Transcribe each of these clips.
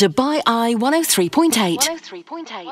Dubai Eye 103.8. 103.8.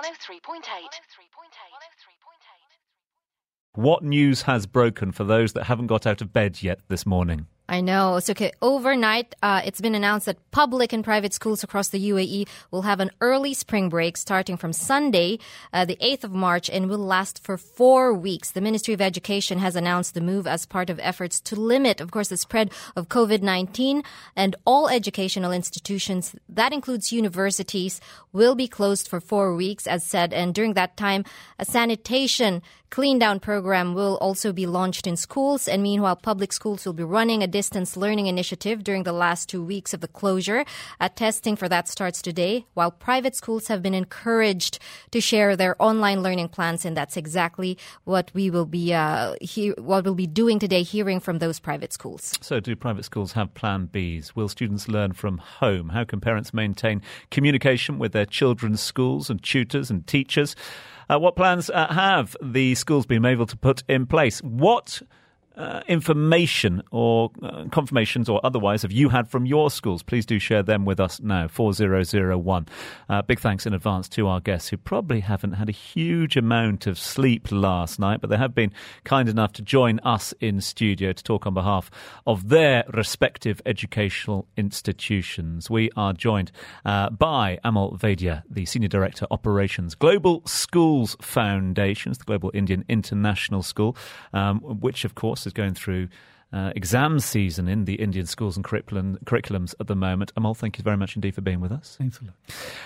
What news has broken for those that haven't got out of bed yet this morning? I know. So, okay, overnight, uh, it's been announced that public and private schools across the UAE will have an early spring break starting from Sunday, uh, the 8th of March, and will last for four weeks. The Ministry of Education has announced the move as part of efforts to limit, of course, the spread of COVID-19 and all educational institutions, that includes universities, will be closed for four weeks, as said. And during that time, a sanitation clean down program will also be launched in schools. And meanwhile, public schools will be running a distance learning initiative during the last two weeks of the closure. Uh, testing for that starts today, while private schools have been encouraged to share their online learning plans. And that's exactly what we will be, uh, he- what we'll be doing today, hearing from those private schools. So, do private schools have plan Bs? Will students learn from home? How can parents maintain communication with their children's schools and tutors and teachers? Uh, what plans uh, have the schools been able to put in place? What uh, information or uh, confirmations or otherwise have you had from your schools? Please do share them with us now. 4001. Uh, big thanks in advance to our guests who probably haven't had a huge amount of sleep last night, but they have been kind enough to join us in studio to talk on behalf of their respective educational institutions. We are joined uh, by Amal Vaidya, the Senior Director Operations, Global Schools Foundations, the Global Indian International School, um, which of course is going through uh, exam season in the Indian schools and curriculum, curriculums at the moment. Amal, thank you very much indeed for being with us. Thanks a lot.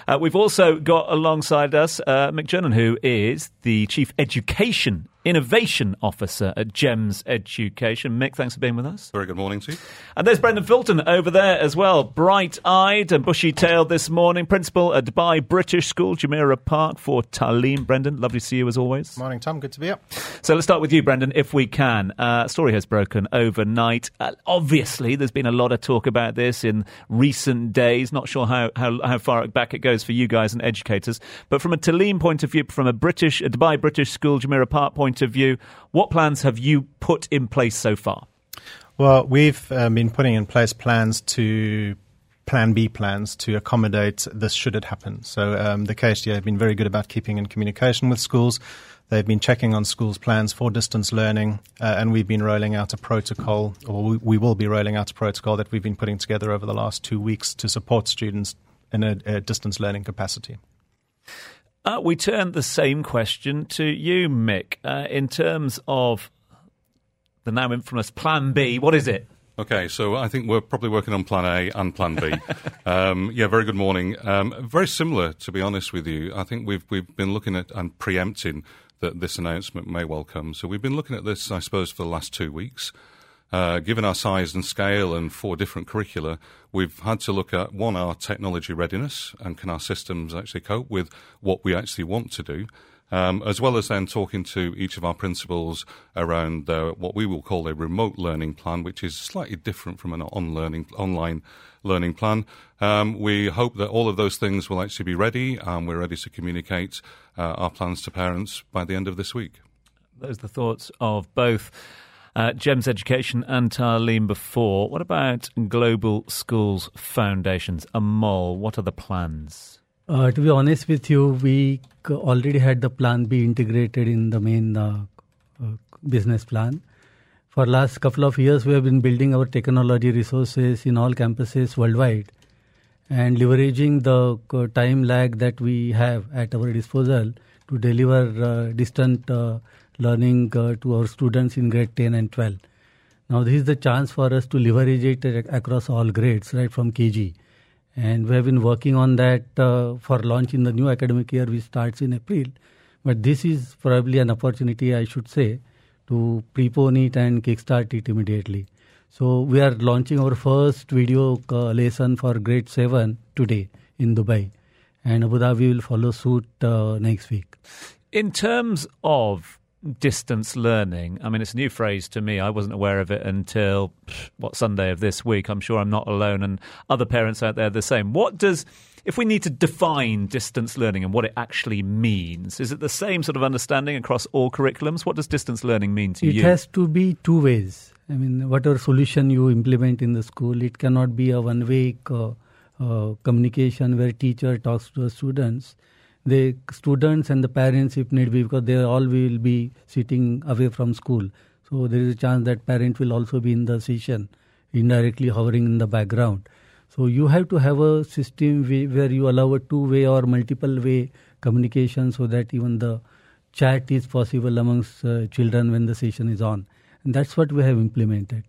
Uh, we've also got alongside us uh, Mick Jernan, who is the Chief Education Innovation Officer at GEMS Education. Mick, thanks for being with us. Very good morning to you. And there's Brendan Fulton over there as well, bright eyed and bushy tailed this morning, Principal at Dubai British School, Jumeirah Park for Taaleem. Brendan, lovely to see you as always. Morning, Tom. Good to be up. So let's start with you, Brendan, if we can. Uh, story has broken overnight. Uh, obviously, there's been a lot of talk about this in recent days. Not sure how, how, how far back it goes for you guys and educators. But from a Taaleem point of view, from a British, a Dubai British School, Jumeirah Park point of view, what plans have you put in place so far? Well, we've um, been putting in place plans to plan B plans to accommodate this should it happen. So um, the KHDA have been very good about keeping in communication with schools. They've been checking on schools' plans for distance learning, uh, and we've been rolling out a protocol, or we, we will be rolling out a protocol that we've been putting together over the last two weeks to support students in a, a distance learning capacity. Uh, we turn the same question to you, Mick. Uh, in terms of the now infamous Plan B, what is it? Okay, so I think we're probably working on Plan A and Plan B. um, yeah, very good morning. Um, very similar, to be honest with you. I think we've we've been looking at and preempting that this announcement may well come. So we've been looking at this, I suppose, for the last two weeks. Uh, given our size and scale and four different curricula, we've had to look at one, our technology readiness and can our systems actually cope with what we actually want to do, um, as well as then talking to each of our principals around what we will call a remote learning plan, which is slightly different from an on learning, online learning plan. Um, we hope that all of those things will actually be ready and we're ready to communicate uh, our plans to parents by the end of this week. Those are the thoughts of both uh, GEMS Education and Taaleem before. What about Global Schools Foundations? Amol, what are the plans? Uh, to be honest with you, we already had the plan be integrated in the main uh, uh, business plan. For last couple of years, we have been building our technology resources in all campuses worldwide, and leveraging the uh, time lag that we have at our disposal to deliver uh, distant uh, learning uh, to our students in grade 10 and 12. Now, this is the chance for us to leverage it across all grades, right from KG. And we have been working on that uh, for launch in the new academic year, which starts in April. But this is probably an opportunity, I should say, to prepone it and kickstart it immediately. So we are launching our first video uh, lesson for grade 7 today in Dubai. And Abu Dhabi will follow suit uh, next week. In terms of distance learning, I mean, it's a new phrase to me. I wasn't aware of it until, what, Sunday of this week. I'm sure I'm not alone, and other parents out there the same. What does, if we need to define distance learning and what it actually means, is it the same sort of understanding across all curriculums? What does distance learning mean to you? it has to be two ways. I mean, whatever solution you implement in the school, it cannot be a one way uh, uh, communication where teacher talks to the students, the students and the parents, if need be, because they all will be sitting away from school. So there is a chance that parent will also be in the session, indirectly hovering in the background. So you have to have a system where you allow a two-way or multiple-way communication, so that even the chat is possible amongst uh, children when the session is on. And that's what we have implemented.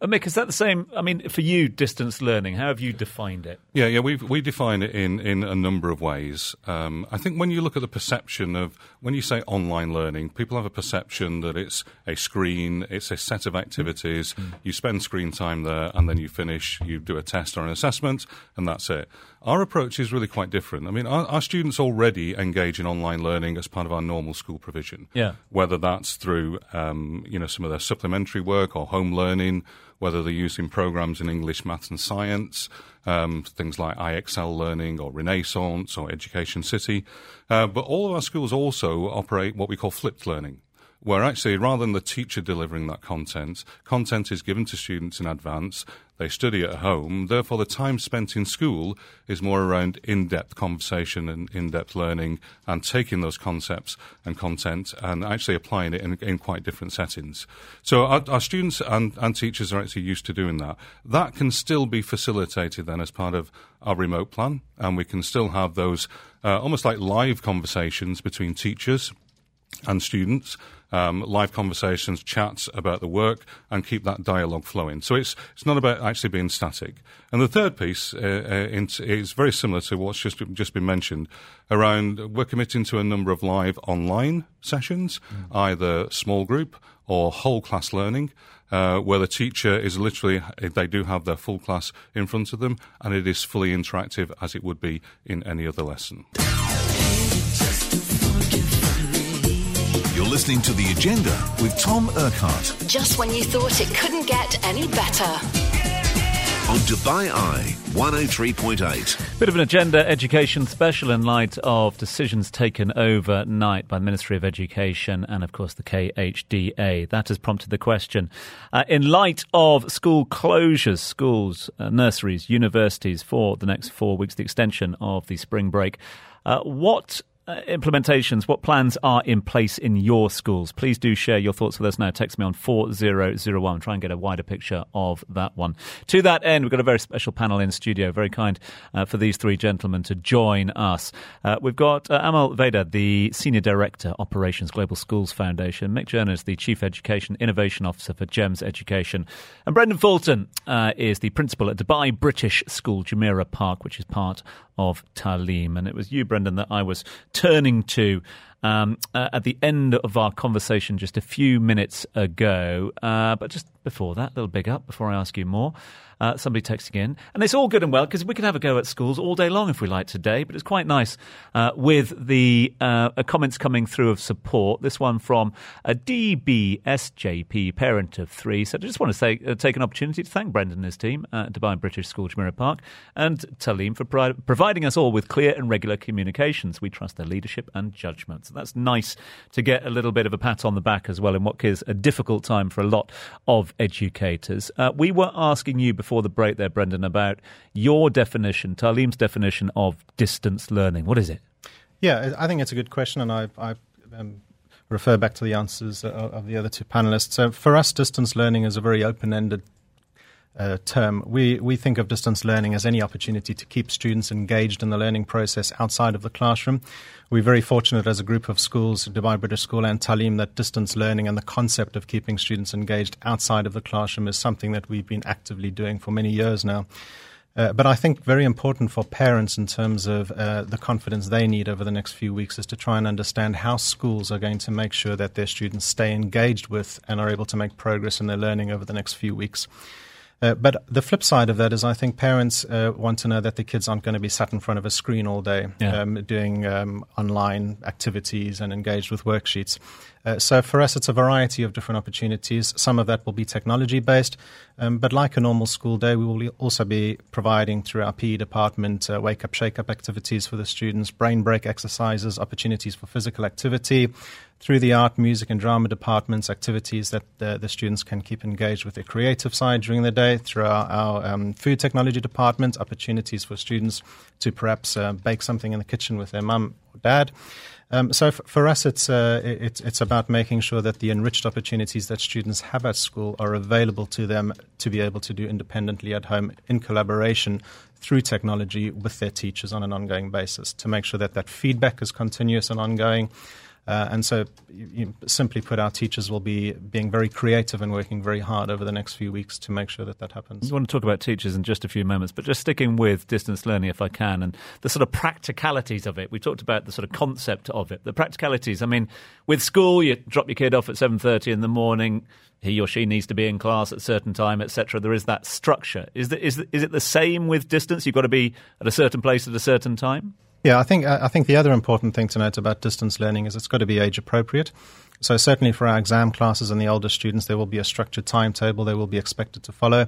Uh, Mick, is that the same? I mean, for you, distance learning, how have you defined it? Yeah, yeah, we we define it in, in a number of ways. Um, I think when you look at the perception of when you say online learning, people have a perception that it's a screen, it's a set of activities. Mm. You spend screen time there, and then you finish, you do a test or an assessment, and that's it. Our approach is really quite different. I mean, our, our, students already engage in online learning as part of our normal school provision. Yeah. Whether that's through, um, you know, some of their supplementary work or home learning, whether they're using programs in English, maths, and science, um, things like IXL Learning or Renaissance or Education City. Uh, but all of our schools also operate what we call flipped learning where actually rather than the teacher delivering that content, content is given to students in advance. They study at home. Therefore, the time spent in school is more around in-depth conversation and in-depth learning and taking those concepts and content and actually applying it in, in quite different settings. So our, our students and, and teachers are actually used to doing that. That can still be facilitated then as part of our remote plan, and we can still have those uh, almost like live conversations between teachers and students um, live conversations, chats about the work, and keep that dialogue flowing. So it's it's not about actually being static. And the third piece uh, uh, is very similar to what's just just been mentioned. Around we're committing to a number of live online sessions, mm. either small group or whole class learning. Uh, where the teacher is literally, they do have their full class in front of them, and it is fully interactive as it would be in any other lesson. Listening to The Agenda with Tom Urquhart. Just when you thought it couldn't get any better. On Dubai Eye 103.8. Bit of an agenda education special in light of decisions taken overnight by the Ministry of Education and, of course, the KHDA. That has prompted the question. Uh, in light of school closures, schools, uh, nurseries, universities for the next four weeks, the extension of the spring break, uh, what uh, implementations, what plans are in place in your schools? Please do share your thoughts with us now. Text me on 4001. Try and get a wider picture of that one. To that end, we've got a very special panel in studio. Very kind uh, for these three gentlemen to join us. Uh, we've got uh, Amal Vaidya, the Senior Director, Operations Global Schools Foundation. Mick Jonas, the Chief Education Innovation Officer for GEMS Education. And Brendan Fulton uh, is the Principal at Dubai British School, Jumeirah Park, which is part of Taaleem. And it was you, Brendan, that I was turning to um, uh, at the end of our conversation just a few minutes ago. Uh, but just before that, a little big up before I ask you more uh, somebody texting in. And it's all good and well because we can have a go at schools all day long if we like today, but it's quite nice uh, with the uh, comments coming through of support. This one from a DBSJP, parent of three. So I just want to say, uh, take an opportunity to thank Brendan and his team at Dubai British School, Jumeirah Park, and Taaleem for pro- providing us all with clear and regular communications. We trust their leadership and judgment. So that's nice to get a little bit of a pat on the back as well in what is a difficult time for a lot of educators. Uh, we were asking you before before the break there, Brendan, about your definition, Taaleem's definition of distance learning. What is it? Yeah, I think it's a good question, and I, I um, refer back to the answers of the other two panelists. So for us, distance learning is a very open-ended uh, term. We we think of distance learning as any opportunity to keep students engaged in the learning process outside of the classroom. We're very fortunate as a group of schools, Dubai British School and Taaleem, that distance learning and the concept of keeping students engaged outside of the classroom is something that we've been actively doing for many years now. Uh, but I think very important for parents in terms of uh, the confidence they need over the next few weeks is to try and understand how schools are going to make sure that their students stay engaged with and are able to make progress in their learning over the next few weeks. Uh, but the flip side of that is, I think parents uh, want to know that the kids aren't going to be sat in front of a screen all day, yeah. um, doing um, online activities and engaged with worksheets. Uh, so for us, it's a variety of different opportunities. Some of that will be technology based, um, but like a normal school day, we will also be providing through our PE department uh, wake up, shake up activities for the students, brain break exercises, opportunities for physical activity through the art, music, and drama departments, activities that the, the students can keep engaged with their creative side during the day. Through our, our um, food technology department, opportunities for students to perhaps uh, bake something in the kitchen with their mum or dad. Um, so f- for us, it's, uh, it's it's about making sure that the enriched opportunities that students have at school are available to them to be able to do independently at home in collaboration through technology with their teachers on an ongoing basis to make sure that that feedback is continuous and ongoing. Uh, and so, you, simply put, our teachers will be being very creative and working very hard over the next few weeks to make sure that that happens. I want to talk about teachers in just a few moments, but just sticking with distance learning, if I can, and the sort of practicalities of it. We talked about the sort of concept of it, the practicalities. I mean, with school, you drop your kid off at seven thirty in the morning. He or she needs to be in class at a certain time, etc. There is that structure. Is, the, is, the, is it the same with distance? You've got to be at a certain place at a certain time. Yeah, I think I think the other important thing to note about distance learning is it's got to be age appropriate. So certainly for our exam classes and the older students, there will be a structured timetable they will be expected to follow,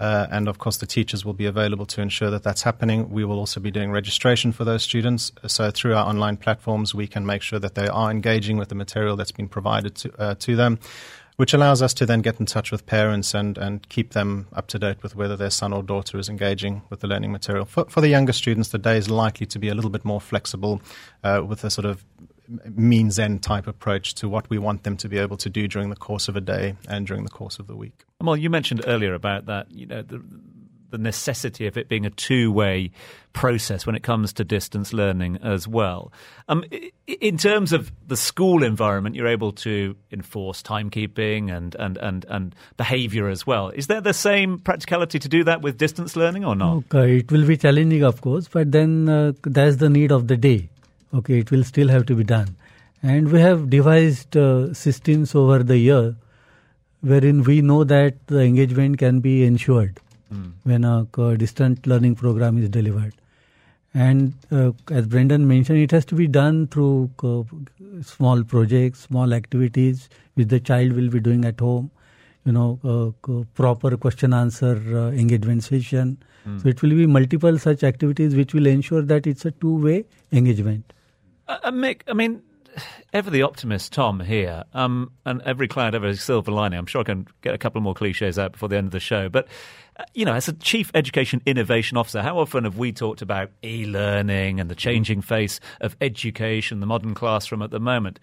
uh, and of course the teachers will be available to ensure that that's happening. We will also be doing registration for those students. So through our online platforms, we can make sure that they are engaging with the material that's been provided to, uh, to them which allows us to then get in touch with parents and, and keep them up to date with whether their son or daughter is engaging with the learning material. For, for the younger students, the day is likely to be a little bit more flexible uh, with a sort of means end type approach to what we want them to be able to do during the course of a day and during the course of the week. Well, you mentioned earlier about that, you know, the, the necessity of it being a two way process when it comes to distance learning as well. Um, in terms of the school environment, you're able to enforce timekeeping and, and, and, and behavior as well. Is there the same practicality to do that with distance learning or not? Okay, it will be challenging, of course, but then uh, that's the need of the day. Okay, it will still have to be done. And we have devised uh, systems over the year wherein we know that the engagement can be ensured mm. when a uh, distant learning program is delivered. And uh, as Brendan mentioned, it has to be done through uh, small projects, small activities which the child will be doing at home. You know, uh, proper question answer uh, engagement session. Mm. So it will be multiple such activities which will ensure that it's a two way engagement. Uh, Mick, I mean, ever the optimist, Tom, here, um, and every cloud ever a silver lining. I'm sure I can get a couple more cliches out before the end of the show. But, you know, as a Chief Education Innovation Officer, how often have we talked about e learning and the changing face of education, the modern classroom at the moment?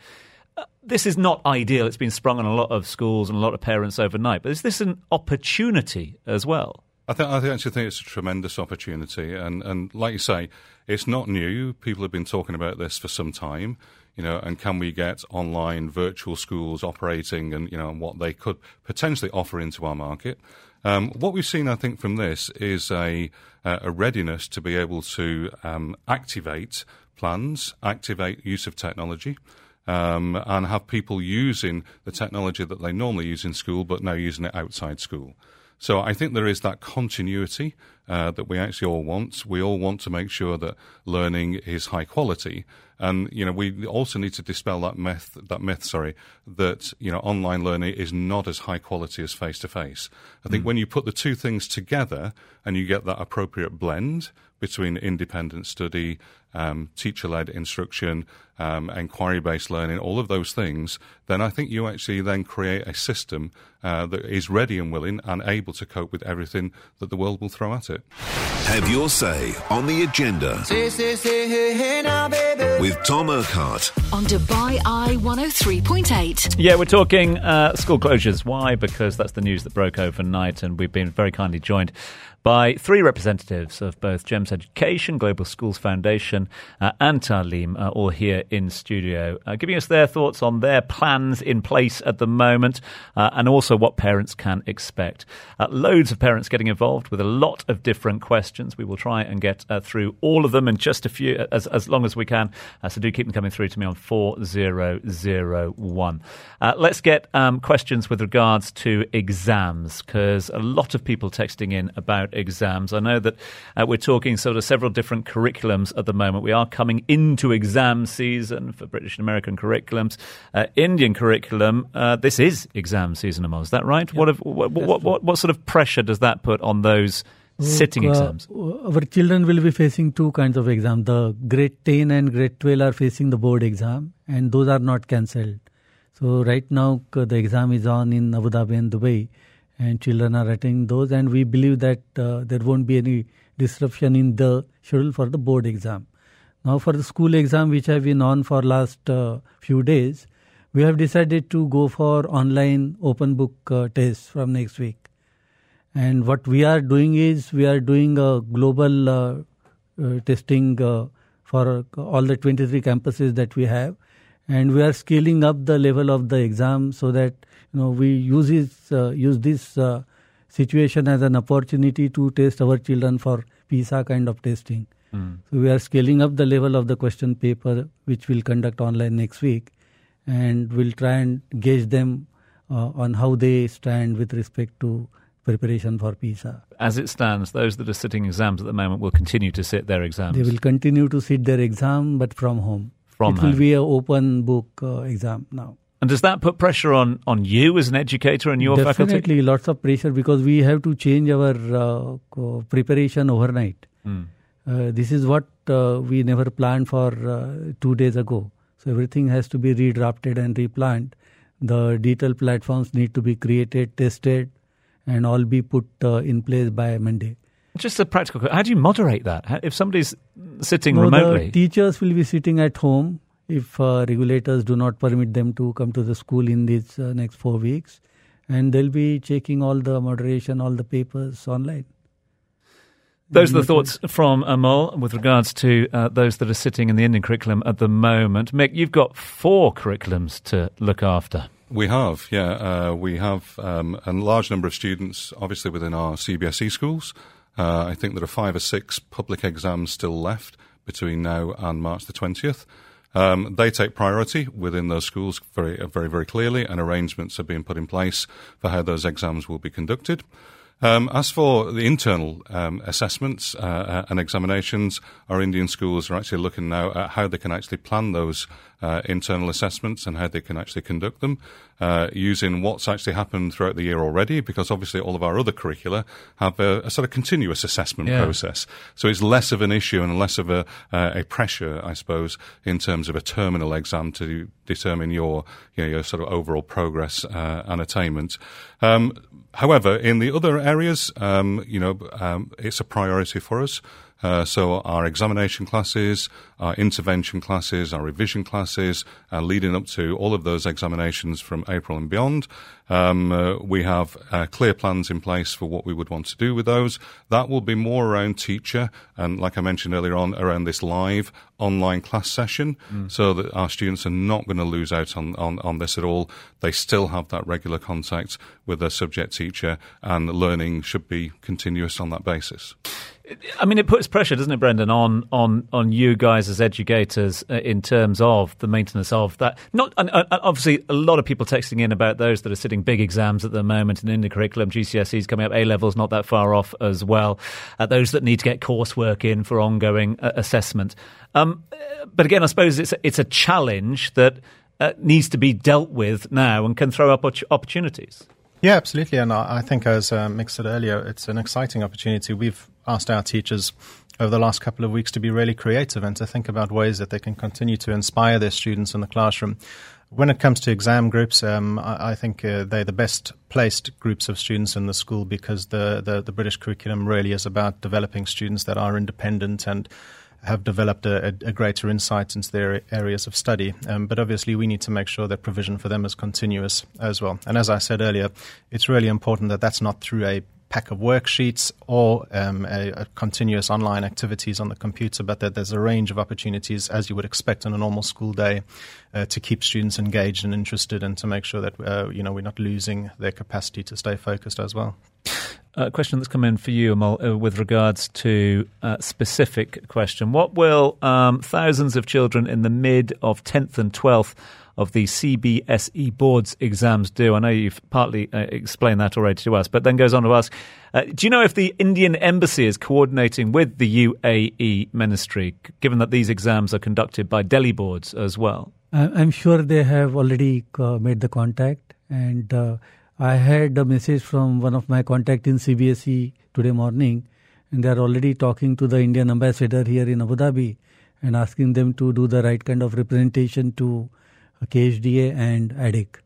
Uh, this is not ideal. It's been sprung on a lot of schools and a lot of parents overnight. But is this an opportunity as well? I, think, I actually think it's a tremendous opportunity. And, and like you say, it's not new. People have been talking about this for some time you know, and can we get online virtual schools operating and, you know, and what they could potentially offer into our market. Um, what we've seen, I think, from this is a, a readiness to be able to um, activate plans, activate use of technology. Um, and have people using the technology that they normally use in school, but now using it outside school. So I think there is that continuity uh, that we actually all want. We all want to make sure that learning is high quality, and you know we also need to dispel that myth. That myth, sorry, that you know online learning is not as high quality as face to face. I think mm. when you put the two things together and you get that appropriate blend between independent study, um, teacher led instruction, um, inquiry based learning, all of those things, then I think you actually then create a system uh, that is ready and willing and able to cope with everything that the world will throw at it. Have your say on the agenda with Tom Urquhart on Dubai Eye 103.8. Yeah, we're talking uh, school closures. Why? Because that's the news that broke overnight, and we've been very kindly joined by three representatives of both GEMS Education, Global Schools Foundation, uh, and Taaleem, uh, all here in studio, uh, giving us their thoughts on their plans in place at the moment uh, and also what parents can expect. Uh, loads of parents getting involved with a lot of different questions. We will try and get uh, through all of them in just a few, as, as long as we can. So do keep them coming through to me on 4001. let's get um, questions with regards to exams because a lot of people texting in about exams. I know that uh, we're talking sort of several different curriculums at the moment. We are coming into exam season for British and American curriculums. Uh, Indian curriculum, uh, this is exam season, Amal. Is that right? Yep. What, have, what, what, what, what, sort of pressure does that put on those? Sitting uh, exams. Our children will be facing two kinds of exams. The grade 10 and grade 12 are facing the board exam, and those are not cancelled. So right now uh, the exam is on in Abu Dhabi and Dubai, and children are attending those, and we believe that uh, there won't be any disruption in the schedule for the board exam. Now for the school exam, which have been on for last uh, few days, we have decided to go for online open book uh, tests from next week. And what we are doing is we are doing a global uh, uh, testing uh, for all the 23 campuses that we have and we are scaling up the level of the exam so that you know we use this uh, use this uh, situation as an opportunity to test our children for PISA kind of testing. Mm. So we are scaling up the level of the question paper, which we'll conduct online next week, and we'll try and gauge them uh, on how they stand with respect to preparation for PISA. As it stands, those that are sitting exams at the moment will continue to sit their exams. They will continue to sit their exam, but from home from it home. will be an open book uh, exam now. And does that put pressure on, on you as an educator and your Definitely faculty? Definitely, lots of pressure because we have to change our uh, preparation overnight. Mm. Uh, this is what uh, we never planned for uh, two days ago. So everything has to be redrafted and replanned. The detailed platforms need to be created, tested, and all be put uh, in place by Monday. Just a practical question. How do you moderate that? If somebody's sitting no, remotely? The teachers will be sitting at home if uh, regulators do not permit them to come to the school in these uh, next four weeks. And they'll be checking all the moderation, all the papers online. Those are the thoughts from Amol with regards to uh, those that are sitting in the Indian curriculum at the moment. Mick, you've got four curriculums to look after. We have, yeah. Uh, we have um, a large number of students, obviously, within our CBSE schools. Uh, I think there are five or six public exams still left between now and March the 20th. Um, they take priority within those schools very, very, very clearly, and arrangements are being put in place for how those exams will be conducted. Um, as for the internal um, assessments uh, uh, and examinations, our Indian schools are actually looking now at how they can actually plan those uh, internal assessments and how they can actually conduct them uh, using what's actually happened throughout the year already, because obviously all of our other curricula have a, a sort of continuous assessment yeah. process. So it's less of an issue and less of a, uh, a pressure, I suppose, in terms of a terminal exam to determine your, you know, your sort of overall progress uh, and attainment. Um, however, in the other areas, um, you know, um, it's a priority for us. Uh, so our examination classes, our intervention classes, our revision classes, uh, leading up to all of those examinations from April and beyond. Um, uh, we have uh, clear plans in place for what we would want to do with those. That will be more around teacher and, like I mentioned earlier on, around this live online class session, mm. so that our students are not going to lose out on, on, on this at all. They still have that regular contact with their subject teacher, and learning should be continuous on that basis. I mean, it puts pressure, doesn't it, Brendan, on on on you guys as educators uh, in terms of the maintenance of that. Not uh, obviously a lot of people texting in about those that are sitting big exams at the moment and in the curriculum. GCSEs coming up, A levels not that far off as well. Uh, those that need to get coursework in for ongoing uh, assessment. Um, but again, I suppose it's it's a challenge that uh, needs to be dealt with now and can throw up opportunities. Yeah, absolutely. And I think, as uh, Mick said earlier, it's an exciting opportunity. We've asked our teachers over the last couple of weeks to be really creative and to think about ways that they can continue to inspire their students in the classroom. When it comes to exam groups, um, I, I, think uh, they're the best placed groups of students in the school because the, the, the British curriculum really is about developing students that are independent and have developed a, a, greater insight into their areas of study. Um, but obviously, we need to make sure that provision for them is continuous as well. And as I said earlier, it's really important that that's not through a pack of worksheets or um, a, a continuous online activities on the computer, but that there's a range of opportunities, as you would expect on a normal school day, uh, to keep students engaged and interested, and to make sure that uh, you know we're not losing their capacity to stay focused as well. A question that's come in for you, Amol, uh, with regards to a specific question. What will um, thousands of children in the mid of 10th and 12th of the CBSE boards exams do? I know you've partly uh, explained that already to us, but then goes on to ask uh, Do you know if the Indian embassy is coordinating with the UAE ministry, given that these exams are conducted by Delhi boards as well? I'm sure they have already uh, made the contact and uh, I had a message from one of my contact in CBSE today morning, and they are already talking to the Indian ambassador here in Abu Dhabi and asking them to do the right kind of representation to KHDA and ADEK.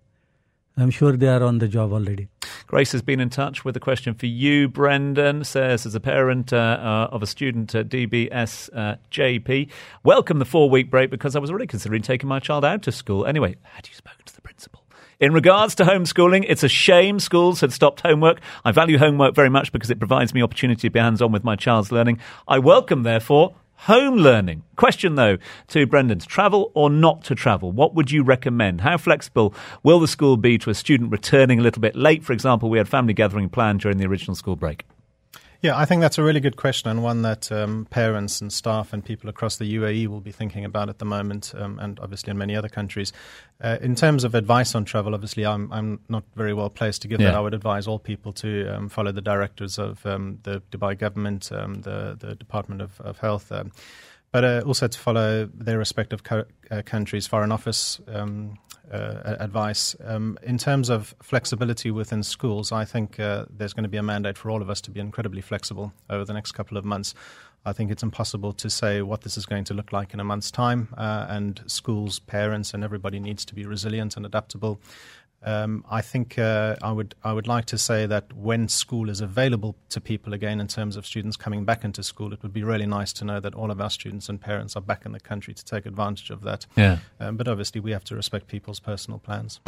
I'm sure they are on the job already. Grace has been in touch with a question for you, Brendan. Says, as a parent uh, uh, of a student at DBS uh, JP, welcome the four week break because I was already considering taking my child out of school. Anyway, had you spoken to the principal? In regards to homeschooling, it's a shame schools had stopped homework. I value homework very much because it provides me opportunity to be hands on with my child's learning. I welcome, therefore, home learning. Question though to Brendan to travel or not to travel? What would you recommend? How flexible will the school be to a student returning a little bit late? For example, we had family gathering planned during the original school break. Yeah, I think that's a really good question and one that um, parents and staff and people across the UAE will be thinking about at the moment, um, and obviously in many other countries. Uh, in terms of advice on travel, obviously I'm I'm not very well placed to give yeah. that. I would advise all people to um, follow the directives of um, the Dubai government, um, the the Department of, of Health. But uh, also to follow their respective co- uh, countries' foreign office um, uh, advice. Um, in terms of flexibility within schools, I think uh, there's going to be a mandate for all of us to be incredibly flexible over the next couple of months. I think it's impossible to say what this is going to look like in a month's time, uh, and schools, parents, and everybody needs to be resilient and adaptable. Um, I think uh, I would I would like to say that when school is available to people again, in terms of students coming back into school, it would be really nice to know that all of our students and parents are back in the country to take advantage of that. Yeah. Um, but obviously, we have to respect people's personal plans.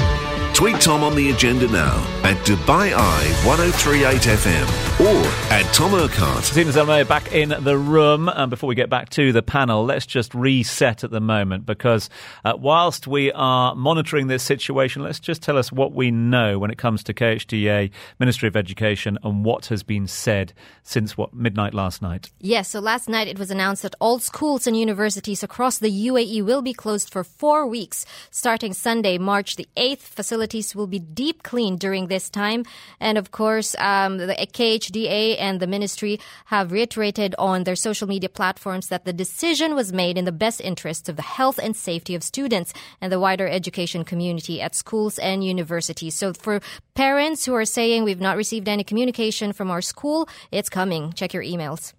Tweet Tom on the agenda now at Dubai Eye 1038 FM or at Tom Urquhart. Zina Zelmay back in the room. And before we get back to the panel, let's just reset at the moment because uh, whilst we are monitoring this situation, let's just tell us us what we know when it comes to KHDA, Ministry of Education, and what has been said since what midnight last night. Yes, so last night it was announced that all schools and universities across the UAE will be closed for four weeks, starting Sunday, March the 8th. Facilities will be deep cleaned during this time. And of course, um, the KHDA and the ministry have reiterated on their social media platforms that the decision was made in the best interests of the health and safety of students and the wider education community at schools and university. So for parents who are saying we've not received any communication from our school, it's coming. Check your emails.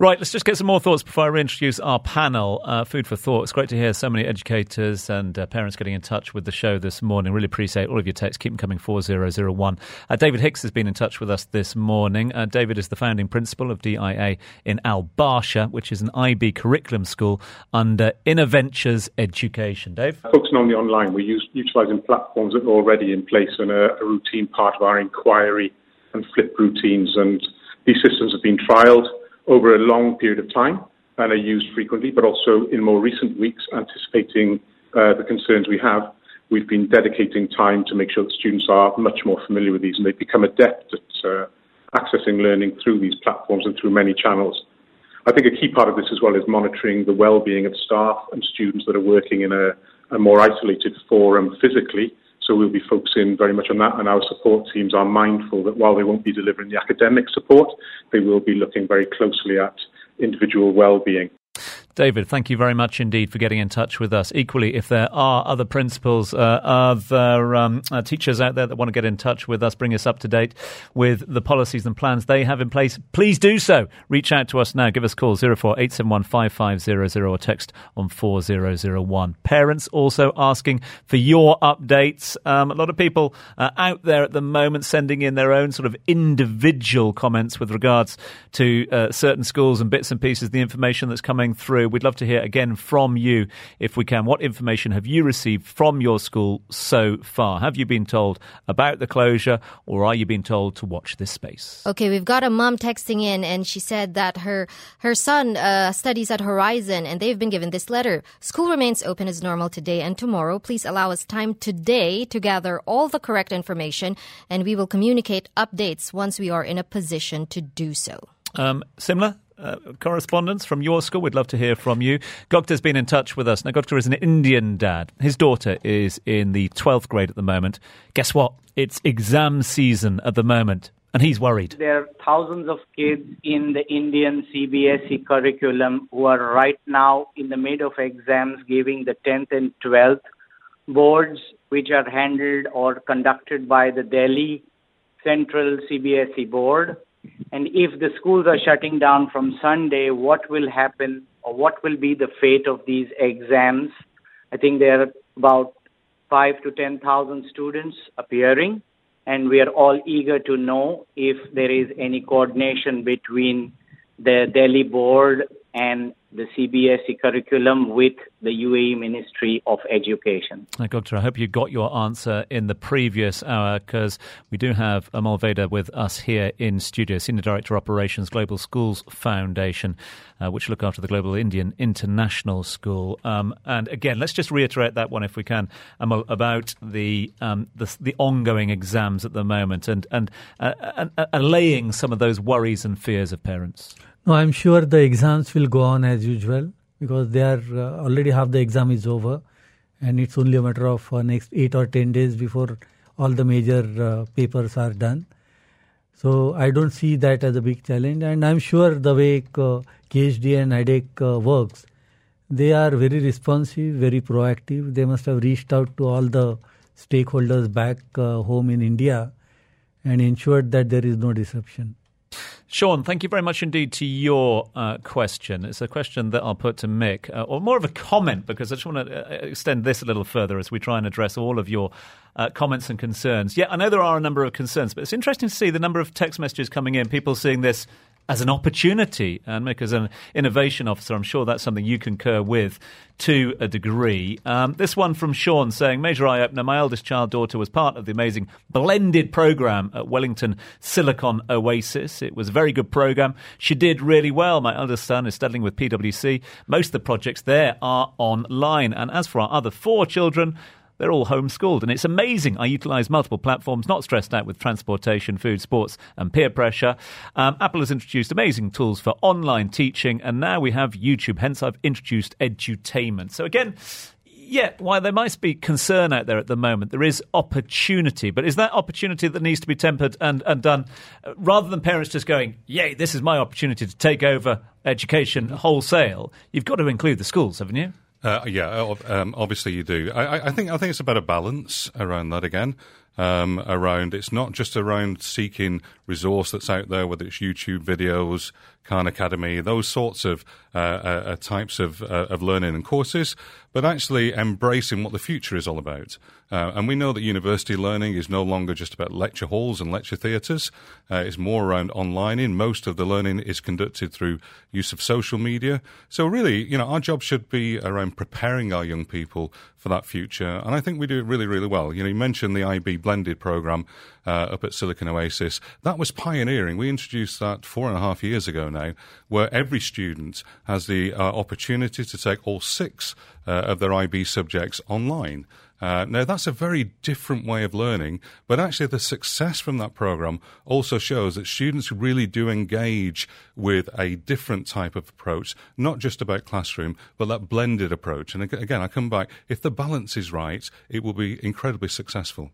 Right, let's just get some more thoughts before I reintroduce our panel. Uh, Food for thought. It's great to hear so many educators and uh, parents getting in touch with the show this morning. Really appreciate all of your texts. Keep them coming 4001. Uh, David Hicks has been in touch with us this morning. Uh, David is the founding principal of DIA in Al Barsha, which is an IB curriculum school under Innoventures Education. Dave? Focusing on the online, we're use, utilising platforms that are already in place and a, a routine part of our inquiry and flip routines. And these systems have been trialled over a long period of time and are used frequently, but also in more recent weeks, anticipating uh, the concerns we have, we've been dedicating time to make sure that students are much more familiar with these and they've become adept at uh, accessing learning through these platforms and through many channels. I think a key part of this as well is monitoring the well-being of staff and students that are working in a, a more isolated forum physically so we'll be focusing very much on that, and our support teams are mindful that while they won't be delivering the academic support, they will be looking very closely at individual well-being. David, thank you very much indeed for getting in touch with us. Equally, if there are other principals, uh, other um, uh, teachers out there that want to get in touch with us, bring us up to date with the policies and plans they have in place, please do so. Reach out to us now. Give us a call 0487155000 or text on 4001. Parents also asking for your updates. Um, a lot of people uh, out there at the moment sending in their own sort of individual comments with regards to uh, certain schools and bits and pieces, the information that's coming through through. We'd love to hear again from you, if we can. What information have you received from your school so far? Have you been told about the closure, or are you being told to watch this space? Okay, we've got a mom texting in, and she said that her her son uh, studies at Horizon, and they've been given this letter. School remains open as normal today and tomorrow. Please allow us time today to gather all the correct information, and we will communicate updates once we are in a position to do so. Um, similar uh, correspondence from your school. We'd love to hear from you. Gokta's been in touch with us. Now, Gokta is an Indian dad. His daughter is in the 12th grade at the moment. Guess what? It's exam season at the moment, and he's worried. There are thousands of kids in the Indian CBSE curriculum who are right now in the mid of exams giving the 10th and 12th boards, which are handled or conducted by the Delhi Central CBSE Board and if the schools are shutting down from Sunday, what will happen or what will be the fate of these exams? I think there are about five to 10,000 students appearing, and we are all eager to know if there is any coordination between the Delhi board and the CBSE curriculum with the UAE Ministry of Education. Doctor, I hope you got your answer in the previous hour because we do have Amal Vaidya with us here in studio, Senior Director Operations, Global Schools Foundation, uh, which look after the Global Indian International School. Um, and again, let's just reiterate that one if we can, Amol, about the, um, the, the ongoing exams at the moment and, and uh, uh, allaying some of those worries and fears of parents. No, I'm sure the exams will go on as usual because they are uh, already half the exam is over, and it's only a matter of uh, next eight or ten days before all the major uh, papers are done. So I don't see that as a big challenge, and I'm sure the way KHD and ADEK uh, works, they are very responsive, very proactive. They must have reached out to all the stakeholders back uh, home in India and ensured that there is no disruption. Sean, thank you very much indeed to your uh, question. It's a question that I'll put to Mick, uh, or more of a comment, because I just want to uh, extend this a little further as we try and address all of your uh, comments and concerns. Yeah, I know there are a number of concerns, but it's interesting to see the number of text messages coming in, people seeing this as an opportunity. And Mick, as an innovation officer, I'm sure that's something you concur with to a degree. Um, this one from Sean saying, Major eye opener, my eldest child daughter was part of the amazing blended program at Wellington Silicon Oasis. It was a very good program. She did really well. My eldest son is studying with PwC. Most of the projects there are online. And as for our other four children, they're all homeschooled, and it's amazing. I utilize multiple platforms, not stressed out with transportation, food, sports, and peer pressure. Um, Apple has introduced amazing tools for online teaching, and now we have YouTube. Hence, I've introduced edutainment. So, again, yeah, while there might be concern out there at the moment, there is opportunity. But is that opportunity that needs to be tempered and, and done uh, rather than parents just going, yay, this is my opportunity to take over education wholesale? You've got to include the schools, haven't you? Uh, yeah, um, obviously you do. I, I, think I think it's about a balance around that again. Um, around it's not just around seeking resource that's out there, whether it's YouTube videos, Khan Academy, those sorts of uh, uh, uh types of uh, of learning and courses, but actually embracing what the future is all about. Uh, and we know that university learning is no longer just about lecture halls and lecture theatres. It's more around online. In most of the learning is conducted through use of social media. So really, you know, our job should be around preparing our young people for that future. And I think we do it really, really well. You know, you mentioned the IB blended program up at Silicon Oasis. That was pioneering. We introduced that four and a half years ago now, where every student has the uh, opportunity to take all six uh, of their IB subjects online. Uh, now, that's a very different way of learning, but actually, the success from that program also shows that students really do engage with a different type of approach, not just about classroom, but that blended approach. And again, I come back if the balance is right, it will be incredibly successful.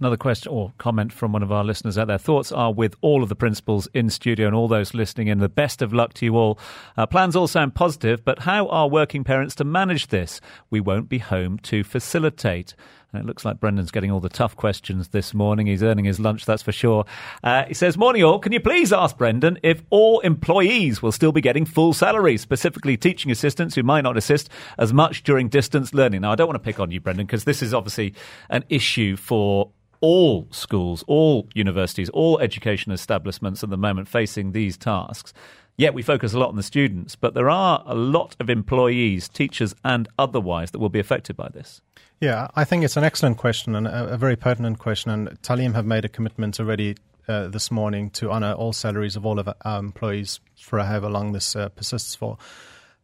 Another question or comment from one of our listeners out there. Thoughts are with all of the principals in studio and all those listening in. The best of luck to you all. Uh, plans all sound positive, but how are working parents to manage this? We won't be home to facilitate. And it looks like Brendan's getting all the tough questions this morning. He's earning his lunch, that's for sure. Uh, he says, Morning all, can you please ask Brendan if all employees will still be getting full salaries, specifically teaching assistants who might not assist as much during distance learning? Now, I don't want to pick on you, Brendan, because this is obviously an issue for all schools, all universities, all education establishments at the moment facing these tasks. Yet we focus a lot on the students, but there are a lot of employees, teachers and otherwise, that will be affected by this. Yeah, I think it's an excellent question and a, very pertinent question. And Taaleem have made a commitment already uh, this morning to honour all salaries of all of our employees for however long this uh, persists for.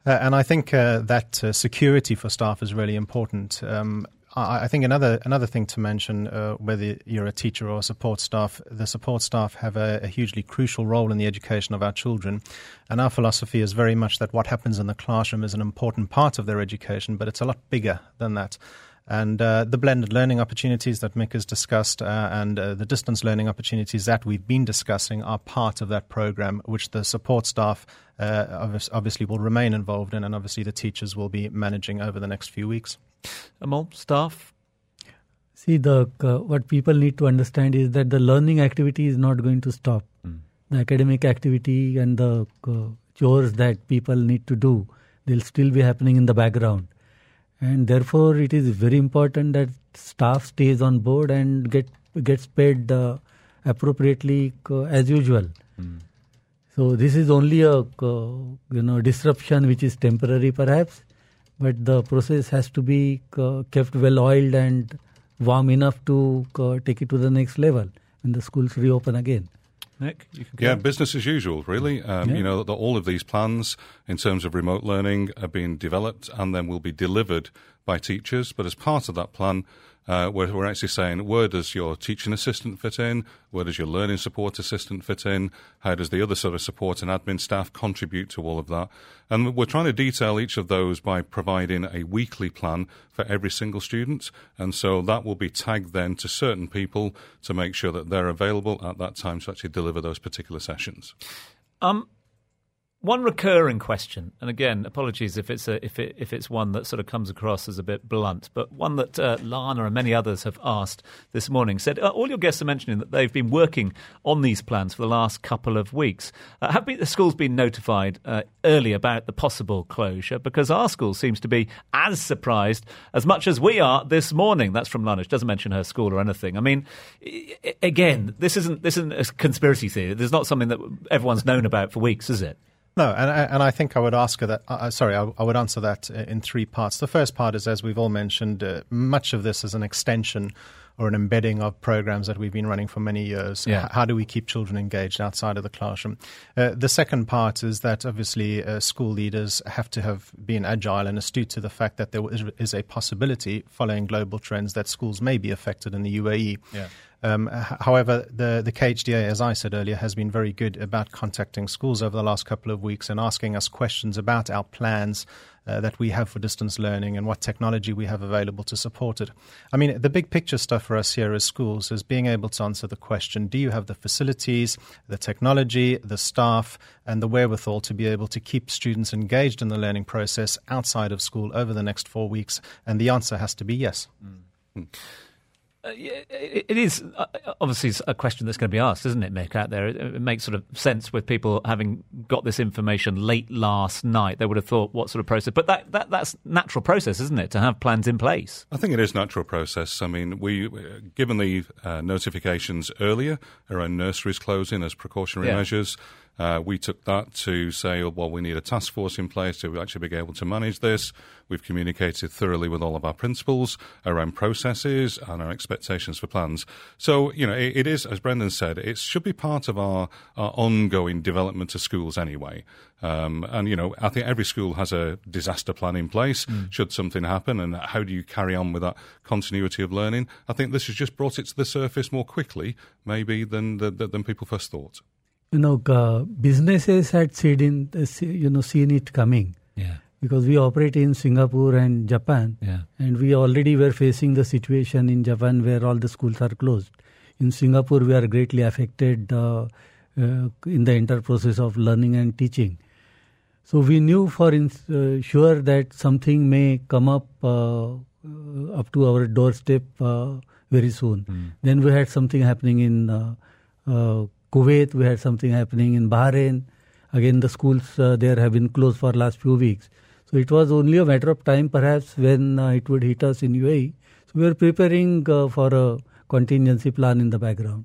Uh, and I think uh, that uh, security for staff is really important. Um, I think another another thing to mention, uh, whether you're a teacher or support staff, the support staff have a, a, hugely crucial role in the education of our children. And our philosophy is very much that what happens in the classroom is an important part of their education, but it's a lot bigger than that. And uh, the blended learning opportunities that Mick has discussed uh, and uh, the distance learning opportunities that we've been discussing are part of that program, which the support staff uh, obviously will remain involved in, and obviously the teachers will be managing over the next few weeks. Amol, staff? See, the uh, what people need to understand is that the learning activity is not going to stop. Mm. The academic activity and the uh, chores that people need to do, they'll still be happening in the background. and therefore it is very important that staff stays on board and get gets paid uh, appropriately uh, as usual. So this is only a uh, you know disruption which is temporary perhaps, but the process has to be uh, kept well oiled and warm enough to uh, take it to the next level when the schools reopen again. Nick, you can Yeah, go. business as usual, really. Um, Yeah. You know, the, all of these plans in terms of remote learning are being developed and then will be delivered by teachers. But as part of that plan, uh, we're, we're actually saying where does your teaching assistant fit in? Where does your learning support assistant fit in? How does the other sort of support and admin staff contribute to all of that? And we're trying to detail each of those by providing a weekly plan for every single student. And so that will be tagged then to certain people to make sure that they're available at that time to actually deliver those particular sessions. Um, one recurring question, and again, apologies if it's a, if it, if it's one that sort of comes across as a bit blunt, but one that uh, Lana and many others have asked this morning said uh, all your guests are mentioning that they've been working on these plans for the last couple of weeks. Uh, have been, the schools been notified uh, early about the possible closure? Because our school seems to be as surprised as much as we are this morning. That's from Lana. She doesn't mention her school or anything. I mean, again, this isn't this isn't a conspiracy theory. There's not something that everyone's known about for weeks, is it? No, and I, and I think I would ask her that. Uh, uh, sorry, I, I would answer that in three parts. The first part is, as we've all mentioned, uh, much of this is an extension or an embedding of programs that we've been running for many years. Yeah. How do we keep children engaged outside of the classroom? Uh, the second part is that obviously uh, school leaders have to have been agile and astute to the fact that there is, is a possibility, following global trends, that schools may be affected in the UAE. Yeah. Um, however, the, the KHDA, as I said earlier, has been very good about contacting schools over the last couple of weeks and asking us questions about our plans uh, that we have for distance learning and what technology we have available to support it. I mean, the big picture stuff for us here as schools is being able to answer the question do you have the facilities, the technology, the staff, and the wherewithal to be able to keep students engaged in the learning process outside of school over the next four weeks? And the answer has to be yes. Uh, it is uh, obviously a question that's going to be asked, isn't it, Mick? Out there, it, makes sort of sense with people having got this information late last night. They would have thought, what sort of process? But that, that that's natural process, isn't it, to have plans in place? I think it is natural process. I mean, we uh, given the uh, notifications earlier around nurseries closing as precautionary Yeah. measures. Uh, we took that to say, well, we need a task force in place to actually be able to manage this. We've communicated thoroughly with all of our principals around processes and our expectations for plans. So, you know, it, it is, as Brendan said, it should be part of our, our ongoing development of schools anyway. Um, and, you know, I think every school has a disaster plan in place should something happen. And how do you carry on with that continuity of learning? I think this has just brought it to the surface more quickly, maybe, than, than, than people first thought. You know, uh, businesses had seen, in, uh, you know, seen it coming Yeah, because we operate in Singapore and Japan. yeah, And we already were facing the situation in Japan where all the schools are closed. In Singapore, we are greatly affected uh, uh, in the entire process of learning and teaching. So we knew for in, uh, sure that something may come up uh, up to our doorstep uh, very soon. Then we had something happening in uh, uh, Kuwait. We had something happening in Bahrain. Again, the schools uh, there have been closed for last few weeks. So it was only a matter of time, perhaps, when uh, it would hit us in UAE. So we were preparing uh, for a contingency plan in the background.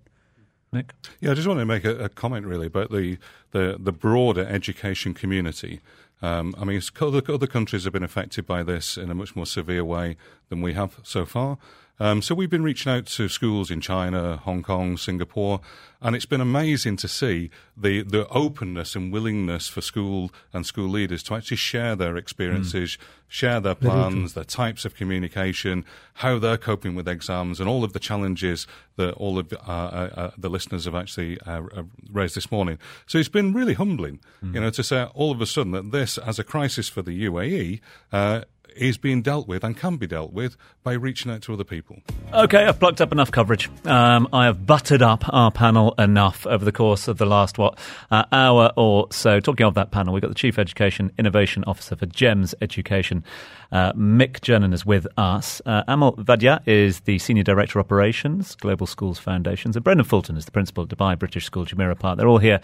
Nick. Yeah, I just want to make a, a comment really about the, the, the broader education community. Um, I mean, other, other countries have been affected by this in a much more severe way than we have so far. Um, so we've been reaching out to schools in China, Hong Kong, Singapore, and it's been amazing to see the, the openness and willingness for school and school leaders to actually share their experiences, share their plans, their types of communication, how they're coping with exams, and all of the challenges that all of uh, uh, uh, the listeners have actually uh, uh, raised this morning. So it's been really humbling, you know, to say all of a sudden that this, as a crisis for the UAE, uh, is being dealt with and can be dealt with by reaching out to other people. Okay, I've plucked up enough coverage. Um, I have buttered up our panel enough over the course of the last, what, uh, hour or so. Talking of that panel, we've got the Chief Education Innovation Officer for GEMS Education, uh, Mick Jernan, is with us. Uh, Amal Vaidya is the Senior Director of Operations, Global Schools Foundations, and Brendan Fulton is the Principal at Dubai British School, Jumeirah Park. They're all here.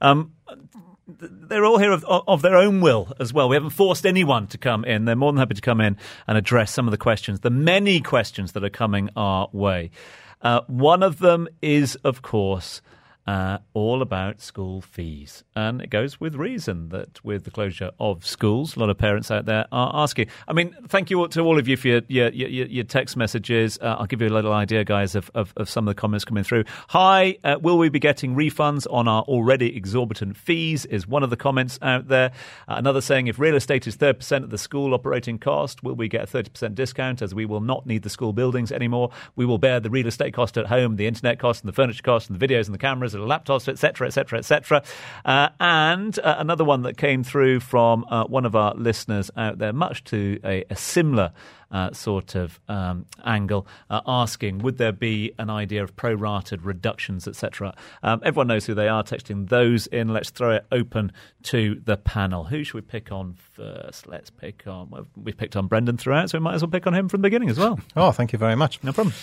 Um, they're all here of, of their own will as well. We haven't forced anyone to come in. They're more than happy to come in and address some of the questions, the many questions that are coming our way. Uh, one of them is, of course, uh, all about school fees. And it goes with reason that with the closure of schools, a lot of parents out there are asking. I mean, thank you to all of you for your, your, your, your text messages. Uh, I'll give you a little idea, guys, of, of, of, some of the comments coming through. Hi, uh, will we be getting refunds on our already exorbitant fees? Is one of the comments out there. Uh, another saying, if real estate is 30% of the school operating cost, will we get a 30% discount as we will not need the school buildings anymore? We will bear the real estate cost at home, the internet cost, and the furniture cost, and the videos and the cameras of laptops, etc., etc., etc. And uh, another one that came through from uh, one of our listeners out there, much to a, a similar uh, sort of um, angle, uh, asking would there be an idea of prorated reductions, etc. Um, everyone knows who they are. Texting those in. Let's throw it open to the panel. Who should we pick on first? Let's pick on. Well, we picked on Brendan throughout, so we might as well pick on him from the beginning as well. Oh, thank you very much. No problem.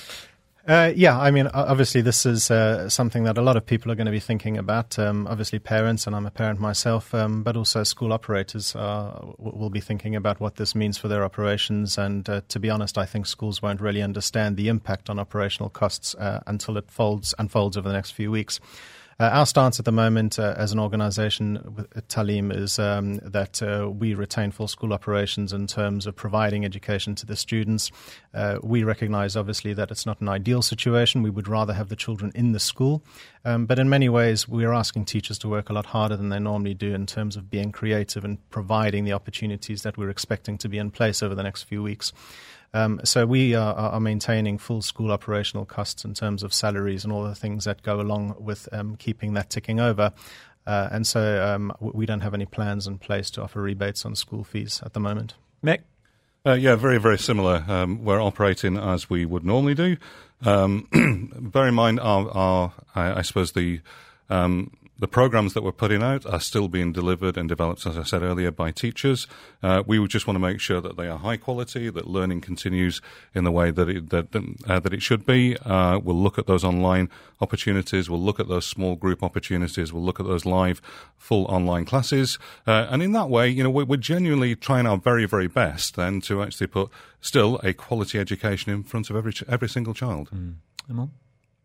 Uh, yeah, I mean, obviously, this is uh, something that a lot of people are going to be thinking about. Um, obviously, parents, and I'm a parent myself, um, but also school operators uh, will be thinking about what this means for their operations. And uh, to be honest, I think schools won't really understand the impact on operational costs uh, until it folds, unfolds over the next few weeks. Uh, our stance at the moment uh, as an organisation with Taaleem is um, that uh, we retain full school operations in terms of providing education to the students. Uh, we recognise, obviously, that it's not an ideal situation. We would rather have the children in the school. Um, but in many ways, we're asking teachers to work a lot harder than they normally do in terms of being creative and providing the opportunities that we're expecting to be in place over the next few weeks. Um, so we are, are, maintaining full school operational costs in terms of salaries and all the things that go along with um, keeping that ticking over. Uh, and so um, we don't have any plans in place to offer rebates on school fees at the moment. Mick? Uh, yeah, very, very similar. Um, we're operating as we would normally do. Um, bear in mind, our, our I, I, suppose the um, the programs that we're putting out are still being delivered and developed, as I said earlier, by teachers. Uh, we just want to make sure that they are high quality, that learning continues in the way that it, that, uh, that it should be. Uh, we'll look at those online opportunities. We'll look at those small group opportunities. We'll look at those live, full online classes. Uh, and in that way, you know, we're, we're genuinely trying our very, very best then to actually put still a quality education in front of every, every single child. Mm.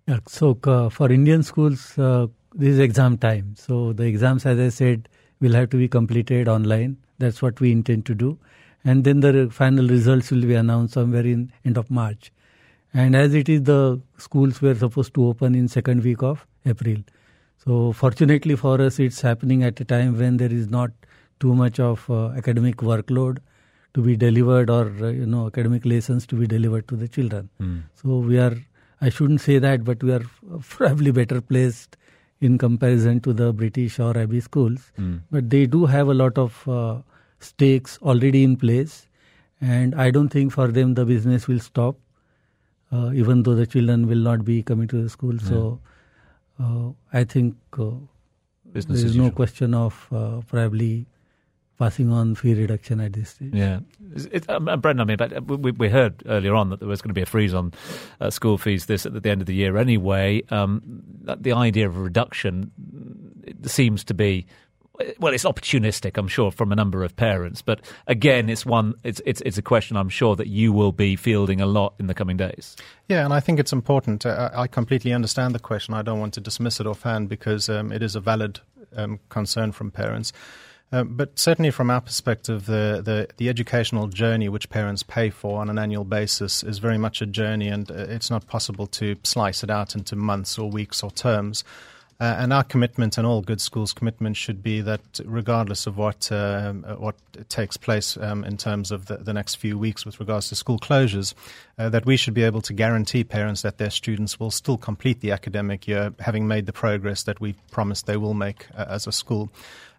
Yeah, so uh, for Indian schools, uh, this is exam time. So the exams, as I said, will have to be completed online. That's what we intend to do. And then the final results will be announced somewhere in end of March. And as it is, the schools were supposed to open in second week of April. So fortunately for us, it's happening at a time when there is not too much of uh, academic workload to be delivered or uh, you know academic lessons to be delivered to the children. Mm. So we are, I shouldn't say that, but we are probably better placed in comparison to the British or Abbey schools. Mm. But they do have a lot of uh, stakes already in place, and I don't think for them the business will stop, uh, even though the children will not be coming to the school. Yeah. So uh, I think uh, there is no question of uh, probably passing on fee reduction at this stage. Yeah, it, um, uh, Brendan, I mean, but we, we, heard earlier on that there was going to be a freeze on uh, school fees this at the end of the year anyway. Um, the idea of a reduction seems to be. Well, it's opportunistic, I'm sure, from a number of parents. But again, it's one. It's it's it's a question I'm sure that you will be fielding a lot in the coming days. Yeah, and I think it's important. Uh, I completely understand the question. I don't want to dismiss it offhand because um, it is a valid um, concern from parents. Uh, but certainly, from our perspective, the, the, the, educational journey which parents pay for on an annual basis is very much a journey, and uh, it's not possible to slice it out into months or weeks or terms. Uh, and our commitment and all good schools' commitment should be that, regardless of what uh, what takes place um, in terms of the, the, next few weeks with regards to school closures, uh, that we should be able to guarantee parents that their students will still complete the academic year, having made the progress that we promised they will make uh, as a school.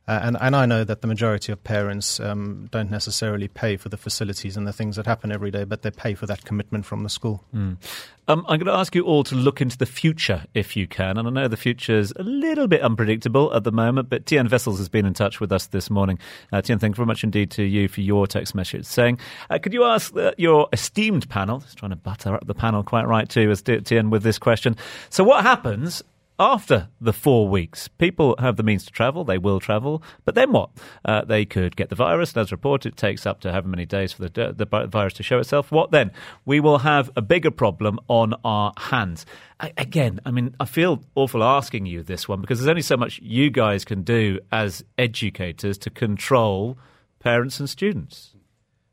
Uh, and, and I know that the majority of parents um, don't necessarily pay for the facilities and the things that happen every day, but they pay for that commitment from the school. Mm. Um, I'm going to ask you all to look into the future if you can. And I know the future is a little bit unpredictable at the moment, but Tian Vessels has been in touch with us this morning. Uh, Tian, thank you very much indeed to you for your text message saying, uh, could you ask uh, your esteemed panel, just trying to butter up the panel quite right too, as Tian with this question. So, what happens after the four weeks? People have the means to travel, they will travel, but then what? Uh, they could get the virus, and as reported, it takes up to however many days for the, the virus to show itself. What then? We will have a bigger problem on our hands. I, again, I mean, I feel awful asking you this one because there's only so much you guys can do as educators to control parents and students.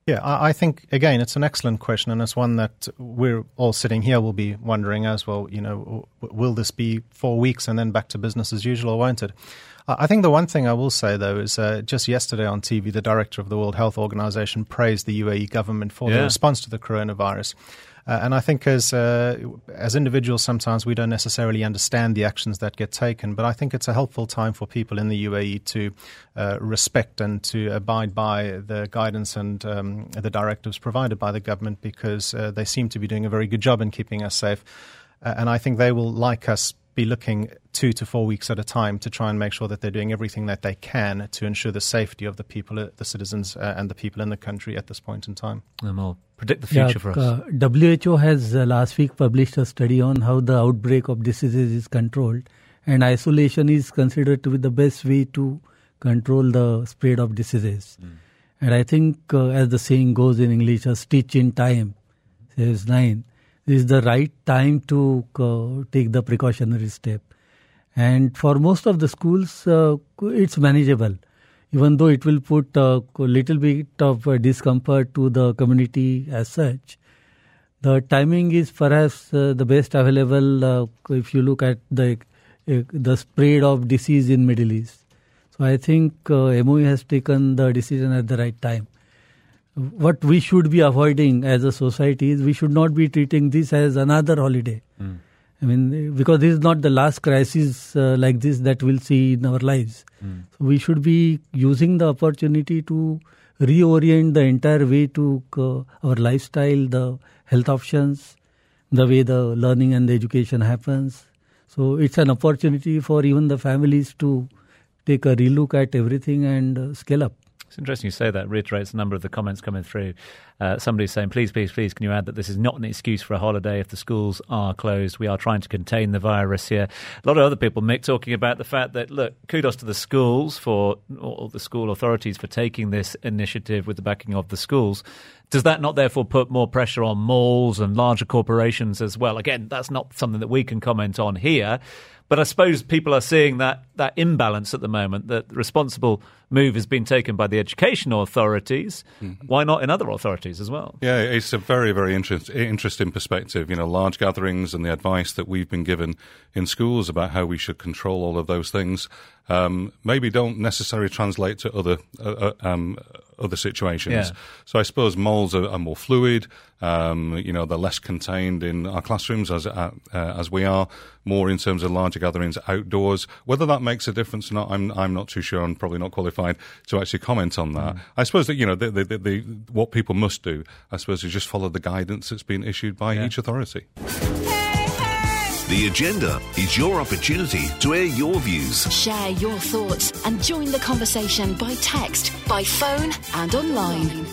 Yeah, I, think again it's an excellent question, and it's one that we're all sitting here will be wondering as well. You know, will this be four weeks and then back to business as usual, or won't it? I think the one thing I will say, though, is uh, just yesterday on TV, the director of the World Health Organization praised the UAE government for yeah. the response to the coronavirus. Uh, and I think as uh, as individuals, sometimes we don't necessarily understand the actions that get taken. But I think it's a helpful time for people in the UAE to uh, respect and to abide by the guidance and um, the directives provided by the government because uh, they seem to be doing a very good job in keeping us safe. Uh, and I think they will, like us, be looking two to four weeks at a time to try and make sure that they're doing everything that they can to ensure the safety of the people, uh, the citizens, uh, and the people in the country at this point in time. And we'll predict the future yeah, for us. Uh, WHO has uh, last week published a study on how the outbreak of diseases is controlled, and isolation is considered to be the best way to control the spread of diseases. Mm. And I think, uh, as the saying goes in English, a stitch in time saves nine is the right time to uh, take the precautionary step. And for most of the schools, uh, it's manageable, even though it will put a little bit of discomfort to the community as such. The timing is perhaps uh, the best available uh, if you look at the uh, the spread of disease in Middle East. So I think uh, MOE has taken the decision at the right time what we should be avoiding as a society is we should not be treating this as another holiday. Mm. I mean, because this is not the last crisis uh, like this that we'll see in our lives. Mm. So we should be using the opportunity to reorient the entire way to uh, our lifestyle, the health options, the way the learning and the education happens. So it's an opportunity for even the families to take a relook at everything and uh, scale up. It's interesting you say that. Reiterates a number of the comments coming through. Uh, somebody's saying, please, please, please, can you add that this is not an excuse for a holiday if the schools are closed? We are trying to contain the virus here. A lot of other people, Mick, talking about the fact that, look, kudos to the schools for, or the school authorities for taking this initiative with the backing of the schools. Does that not therefore put more pressure on malls and larger corporations as well? Again, that's not something that we can comment on here. But I suppose people are seeing that, that imbalance at the moment, that the responsible move has been taken by the education authorities. Mm-hmm. Why not in other authorities as well? Yeah, it's a very, very interest, interesting perspective. You know, large gatherings and the advice that we've been given in schools about how we should control all of those things um, maybe don't necessarily translate to other uh, uh um, other situations. Yeah. So I suppose malls are, are more fluid. Um, you know, they're less contained in our classrooms as uh, uh, as we are. More in terms of larger gatherings outdoors. Whether that makes a difference or not, I'm I'm not too sure. I'm probably not qualified to actually comment on that. Mm. I suppose that you know the, the, the, what people must do. I suppose is just follow the guidance that's been issued by yeah. each authority. The agenda is your opportunity to air your views, share your thoughts, and join the conversation by text, by phone, and online.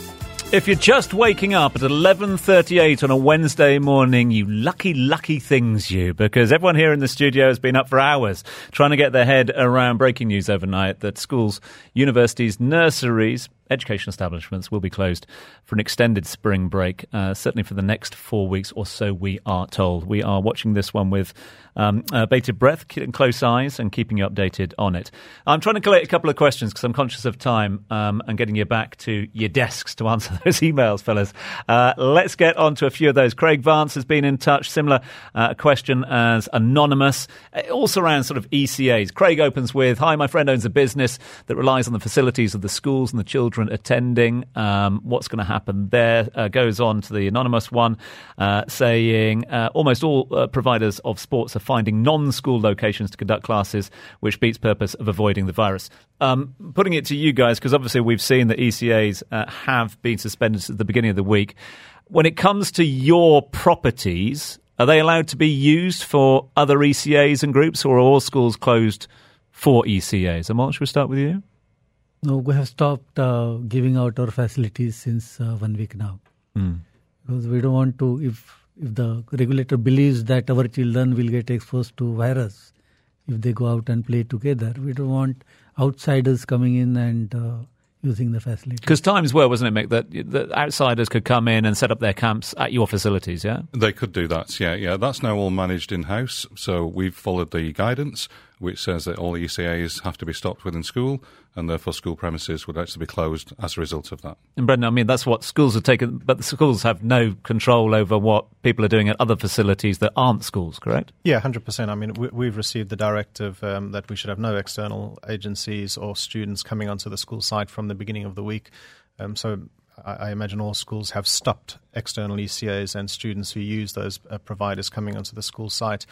If you're just waking up at 11:38 on a Wednesday morning, you lucky lucky things you because everyone here in the studio has been up for hours trying to get their head around breaking news overnight that schools, universities, nurseries, education establishments will be closed for an extended spring break, uh, certainly for the next four weeks or so, we are told. We are watching this one with um, uh, bated breath, close eyes, and keeping you updated on it. I'm trying to collect a couple of questions because I'm conscious of time um, and getting you back to your desks to answer those emails, fellas. Uh, let's get on to a few of those. Craig Vance has been in touch. Similar uh, question as Anonymous. It all surrounds sort of ECAs. Craig opens with Hi, my friend owns a business that relies on the facilities of the schools and the children attending. Um, what's going to happen there? Uh, goes on to the anonymous one, uh, saying uh, almost all uh, providers of sports are finding non-school locations to conduct classes, which beats purpose of avoiding the virus. Um, putting it to you guys, because obviously we've seen that ECAs uh, have been suspended at the beginning of the week. When it comes to your properties, are they allowed to be used for other ECAs and groups, or are all schools closed for ECAs? Amal, should we start with you? No, we have stopped uh, giving out our facilities since uh, one week now. Mm. Because we don't want to, if if the regulator believes that our children will get exposed to virus if they go out and play together. We don't want outsiders coming in and uh, using the facility. Because times were, wasn't it, Mick, that, that outsiders could come in and set up their camps at your facilities, yeah? They could do that, yeah, yeah. That's now all managed in house. So we've followed the guidance, which says that all ECAs have to be stopped within school, and therefore school premises would actually be closed as a result of that. And Brendan, I mean, that's what schools have taken, but the schools have no control over what people are doing at other facilities that aren't schools, correct? Yeah, 100%. I mean, we, have received the directive um, that we should have no external agencies or students coming onto the school site from the beginning of the week. Um, so I, I, imagine all schools have stopped external ECAs and students who use those uh, providers coming onto the school site.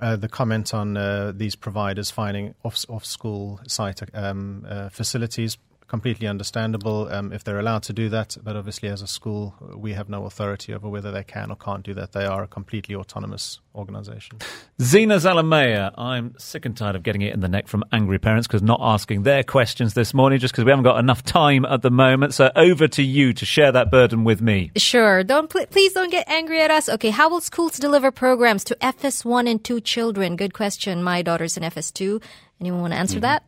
Uh, the comment on uh, these providers finding off, off school site um, uh, facilities completely understandable um, if they're allowed to do that. But obviously, as a school, we have no authority over whether they can or can't do that. They are a completely autonomous organisation. Zena Zalamea, I'm sick and tired of getting it in the neck from angry parents because not asking their questions this morning just because we haven't got enough time at the moment. So over to you to share that burden with me. Sure. Don't please don't get angry at us. Okay. How will schools deliver programs to FS1 and 2 children? Good question. My daughter's in FS2. Anyone want to answer mm-hmm. that?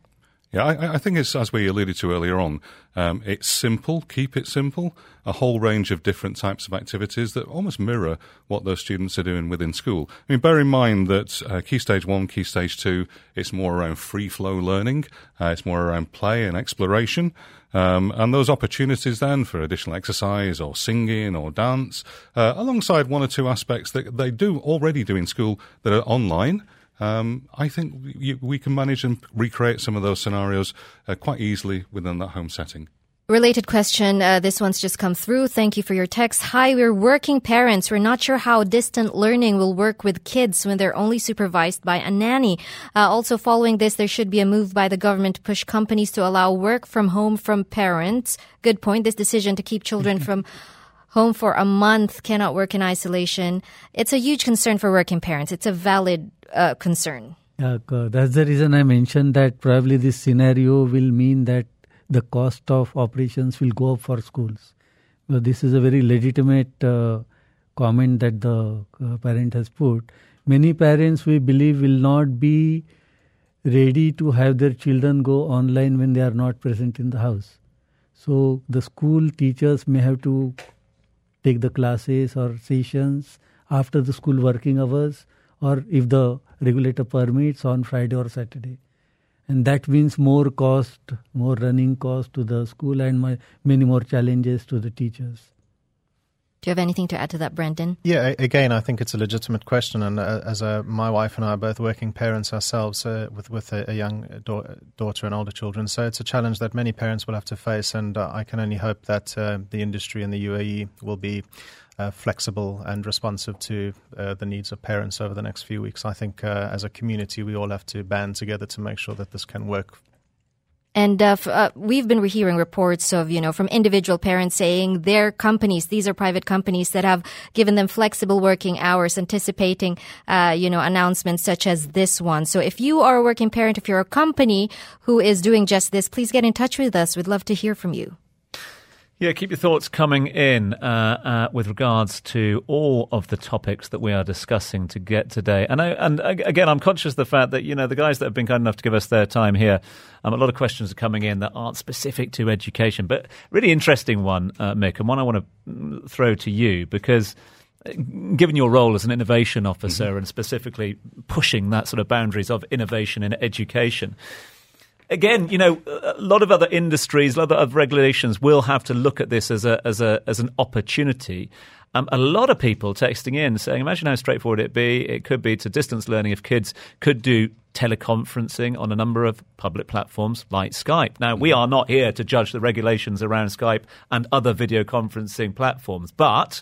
Yeah, I, I, think it's as we alluded to earlier on. Um, it's simple. Keep it simple. A whole range of different types of activities that almost mirror what those students are doing within school. I mean, bear in mind that uh, Key Stage One, Key Stage Two, it's more around free flow learning. Uh, it's more around play and exploration. Um, and those opportunities then for additional exercise or singing or dance, uh, alongside one or two aspects that they do already do in school that are online um, I think we, we, can manage and recreate some of those scenarios uh, quite easily within that home setting. Related question. Uh, this one's just come through. Thank you for your text. Hi, we're working parents. We're not sure how distant learning will work with kids when they're only supervised by a nanny. Uh, also, following this, there should be a move by the government to push companies to allow work from home from parents. Good point. This decision to keep children from home for a month cannot work in isolation. It's a huge concern for working parents. It's a valid uh, concern. That's the reason I mentioned that probably this scenario will mean that the cost of operations will go up for schools. Well, this is a very legitimate uh, comment that the uh, parent has put. Many parents, we believe, will not be ready to have their children go online when they are not present in the house. So the school teachers may have to take the classes or sessions after the school working hours or if the regulator permits on Friday or Saturday. And that means more cost, more running cost to the school and my, many more challenges to the teachers. Do you have anything to add to that, Brendan? Yeah, again, I think it's a legitimate question, and uh, as a, my wife and I are both working parents ourselves, uh, with with a, a young da- daughter and older children, so it's a challenge that many parents will have to face, and uh, I can only hope that uh, the industry in the UAE will be uh, flexible and responsive to uh, the needs of parents over the next few weeks. I think uh, as a community, we all have to band together to make sure that this can work. And uh, f- uh, we've been hearing reports of, you know, from individual parents saying their companies, these are private companies that have given them flexible working hours, anticipating, uh, you know, announcements such as this one. So if you are a working parent, if you're a company who is doing just this, please get in touch with us. We'd love to hear from you. Yeah, keep your thoughts coming in uh, uh, with regards to all of the topics that we are discussing to get today. And I, and again, I'm conscious of the fact that you know the guys that have been kind enough to give us their time here. Um, a lot of questions are coming in that aren't specific to education, but really interesting one, uh, Mick, and one I want to mm, throw to you because uh, given your role as an innovation officer mm-hmm. and specifically pushing that sort of boundaries of innovation in education again, you know, a lot of other industries, a lot of regulations will have to look at this as a as a as an opportunity. Um, a lot of people texting in saying, "Imagine how straightforward it be. It could be to distance learning if kids could do teleconferencing on a number of public platforms like Skype." Now, we are not here to judge the regulations around Skype and other video conferencing platforms, but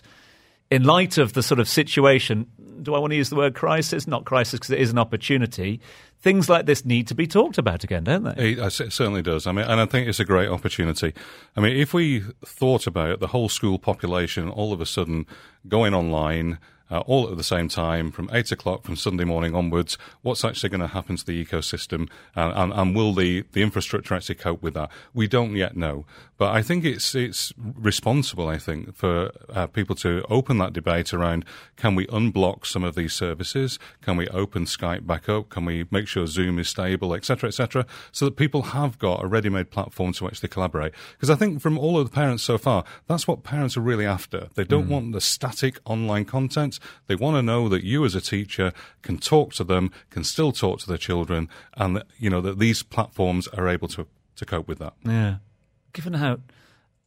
in light of the sort of situation, do I want to use the word crisis? Not crisis because it is an opportunity things like this need to be talked about again, don't they? It, uh, it, certainly does. I mean, and I think it's a great opportunity. I mean, if we thought about the whole school population all of a sudden going online, uh, all at the same time from 8 o'clock from Sunday morning onwards. What's actually going to happen to the ecosystem and, and, and will the, the infrastructure actually cope with that? We don't yet know. But I think it's it's responsible. I think for uh, people to open that debate around can we unblock some of these services? Can we open Skype back up? Can we make sure Zoom is stable, etc., etc., so that people have got a ready-made platform to actually collaborate? Because I think from all of the parents so far, that's what parents are really after. They don't mm. want the static online content. They want to know that you, as a teacher, can talk to them, can still talk to their children, and that you know that these platforms are able to to cope with that. Yeah given how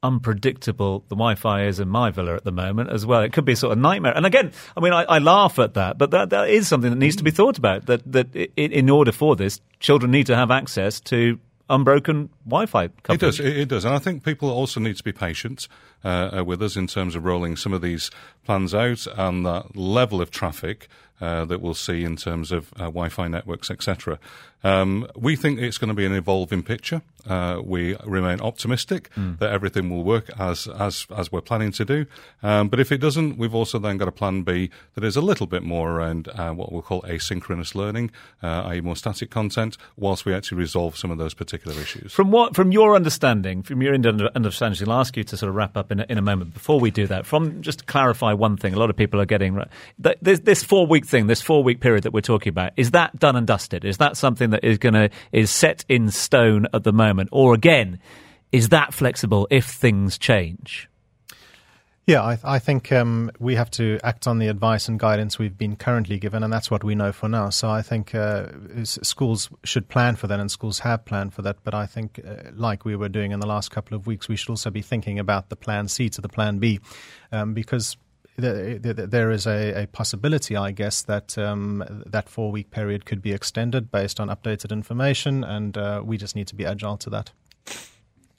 unpredictable the Wi-Fi is in my villa at the moment as well. It could be a sort of nightmare. And again, I mean, I, I laugh at that, but that, that is something that needs to be thought about. That that in order for this, children need to have access to unbroken Wi-Fi coverage. It does. It, does, and I think people also need to be patient uh, uh, with us in terms of rolling some of these plans out and that level of traffic uh, that we'll see in terms of uh, Wi-Fi networks, etc. Um, we think it's going to be an evolving picture. Uh, we remain optimistic mm. that everything will work as as as we're planning to do. Um, but if it doesn't, we've also then got a plan B that is a little bit more around uh, what we'll call asynchronous learning, uh, i.e., more static content, whilst we actually resolve some of those particular issues. From what from your understanding, from your understanding, I'll ask you to sort of wrap up in a, in a moment. Before we do that, from just to clarify one thing, a lot of people are getting this, this four week thing, this four week period that we're talking about. Is that done and dusted? Is that something that is going to is set in stone at the moment, or again, is that flexible if things change? Yeah, I, I think um, we have to act on the advice and guidance we've been currently given, and that's what we know for now. So I think uh, schools should plan for that, and schools have planned for that. But I think, uh, like we were doing in the last couple of weeks, we should also be thinking about the plan C to the plan B, um, because there is a, possibility, I guess, that um, that four week period could be extended based on updated information, and uh, we just need to be agile to that.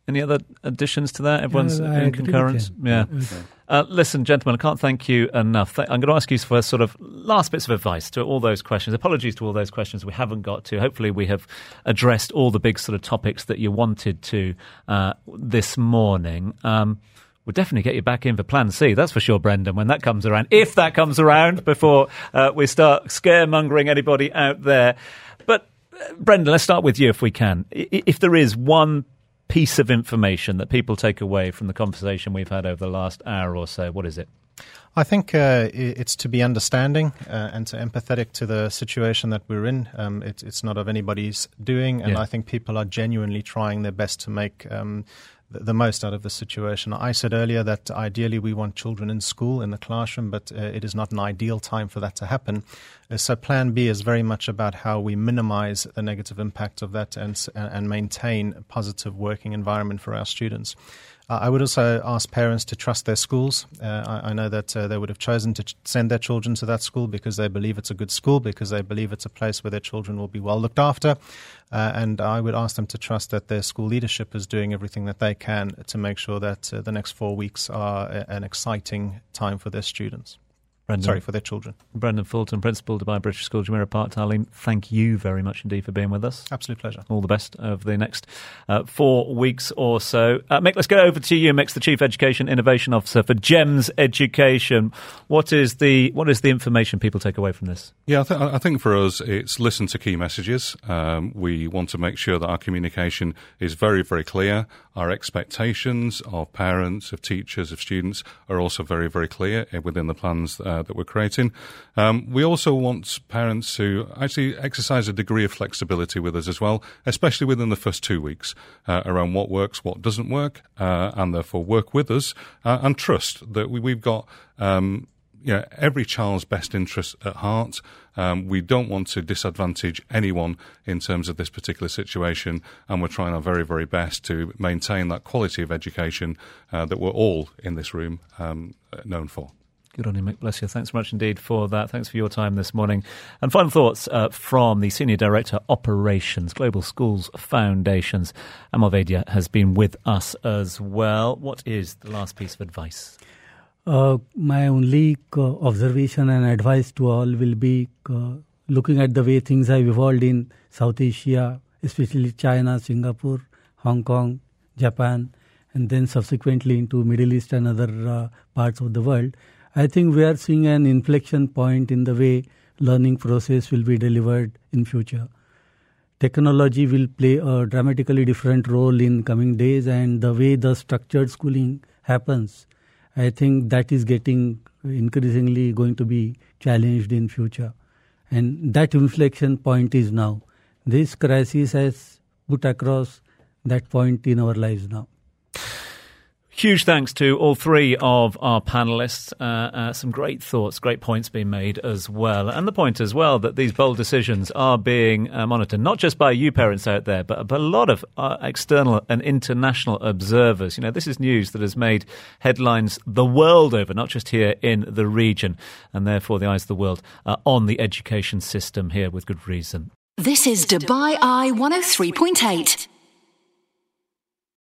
Any other additions to that? Everyone's in concurrence? Yeah. Okay. Uh, listen, gentlemen, I can't thank you enough. I'm going to ask you for sort of last bits of advice to all those questions. Apologies to all those questions we haven't got to. Hopefully, we have addressed all the big sort of topics that you wanted to uh, this morning. Um, We'll definitely get you back in for Plan C, that's for sure, Brendan, when that comes around. If that comes around before uh, we start scaremongering anybody out there. But, uh, Brendan, let's start with you if we can. If there is one piece of information that people take away from the conversation we've had over the last hour or so, what is it? I think uh, it's to be understanding uh, and to empathetic to the situation that we're in. Um, it, it's not of anybody's doing, and yeah. I think people are genuinely trying their best to make um, the most out of the situation. I said earlier that ideally we want children in school, in the classroom, but uh, it is not an ideal time for that to happen. Uh, so, Plan B is very much about how we minimize the negative impact of that and, and maintain a positive working environment for our students. Uh, I would also ask parents to trust their schools. Uh, I, I, know that uh, they would have chosen to ch- send their children to that school because they believe it's a good school, because they believe it's a place where their children will be well looked after. Uh, and I would ask them to trust that their school leadership is doing everything that they can to make sure that uh, the next four weeks are a- an exciting time for their students. Brendan, Sorry, for their children. Brendan Fulton, Principal, Dubai British School, Jumeirah Park, Taaleem, thank you very much indeed for being with us. Absolute pleasure. All the best over the next uh, four weeks or so. Uh, Mick, let's go over to you. Mick's the Chief Education Innovation Officer for GEMS Education. What is the what is the information people take away from this? Yeah, I, th- I think for us, it's listen to key messages. Um, we want to make sure that our communication is very, very clear. Our expectations of parents, of teachers, of students are also very, very clear within the plans uh, that we're creating. Um, we also want parents to actually exercise a degree of flexibility with us as well, especially within the first two weeks uh, around what works, what doesn't work, uh, and therefore work with us uh, and trust that we, have got. Um, you know, every child's best interest at heart. Um, we don't want to disadvantage anyone in terms of this particular situation, and we're trying our very, very best to maintain that quality of education uh, that we're all in this room um, known for. Good on you, Mick. Bless you. Thanks very much indeed for that. Thanks for your time this morning. And final thoughts uh, from the Senior Director Operations, Global Schools Foundations. Amal Vaidya has been with us as well. What is the last piece of advice? Uh, my only uh, observation and advice to all will be uh, looking at the way things have evolved in South Asia, especially China, Singapore, Hong Kong, Japan, and then subsequently into Middle East and other uh, parts of the world. I think we are seeing an inflection point in the way learning process will be delivered in future. Technology will play a dramatically different role in coming days and the way the structured schooling happens. I think that is getting increasingly going to be challenged in future. And that inflection point is now. This crisis has put across that point in our lives now. Huge thanks to all three of our panelists. Uh, uh, some great thoughts, great points being made as well. And the point as well that these bold decisions are being uh, monitored, not just by you parents out there, but, a lot of uh, external and international observers. You know, this is news that has made headlines the world over, not just here in the region. And therefore, the eyes of the world are on the education system here with good reason. This is Dubai Eye 103.8.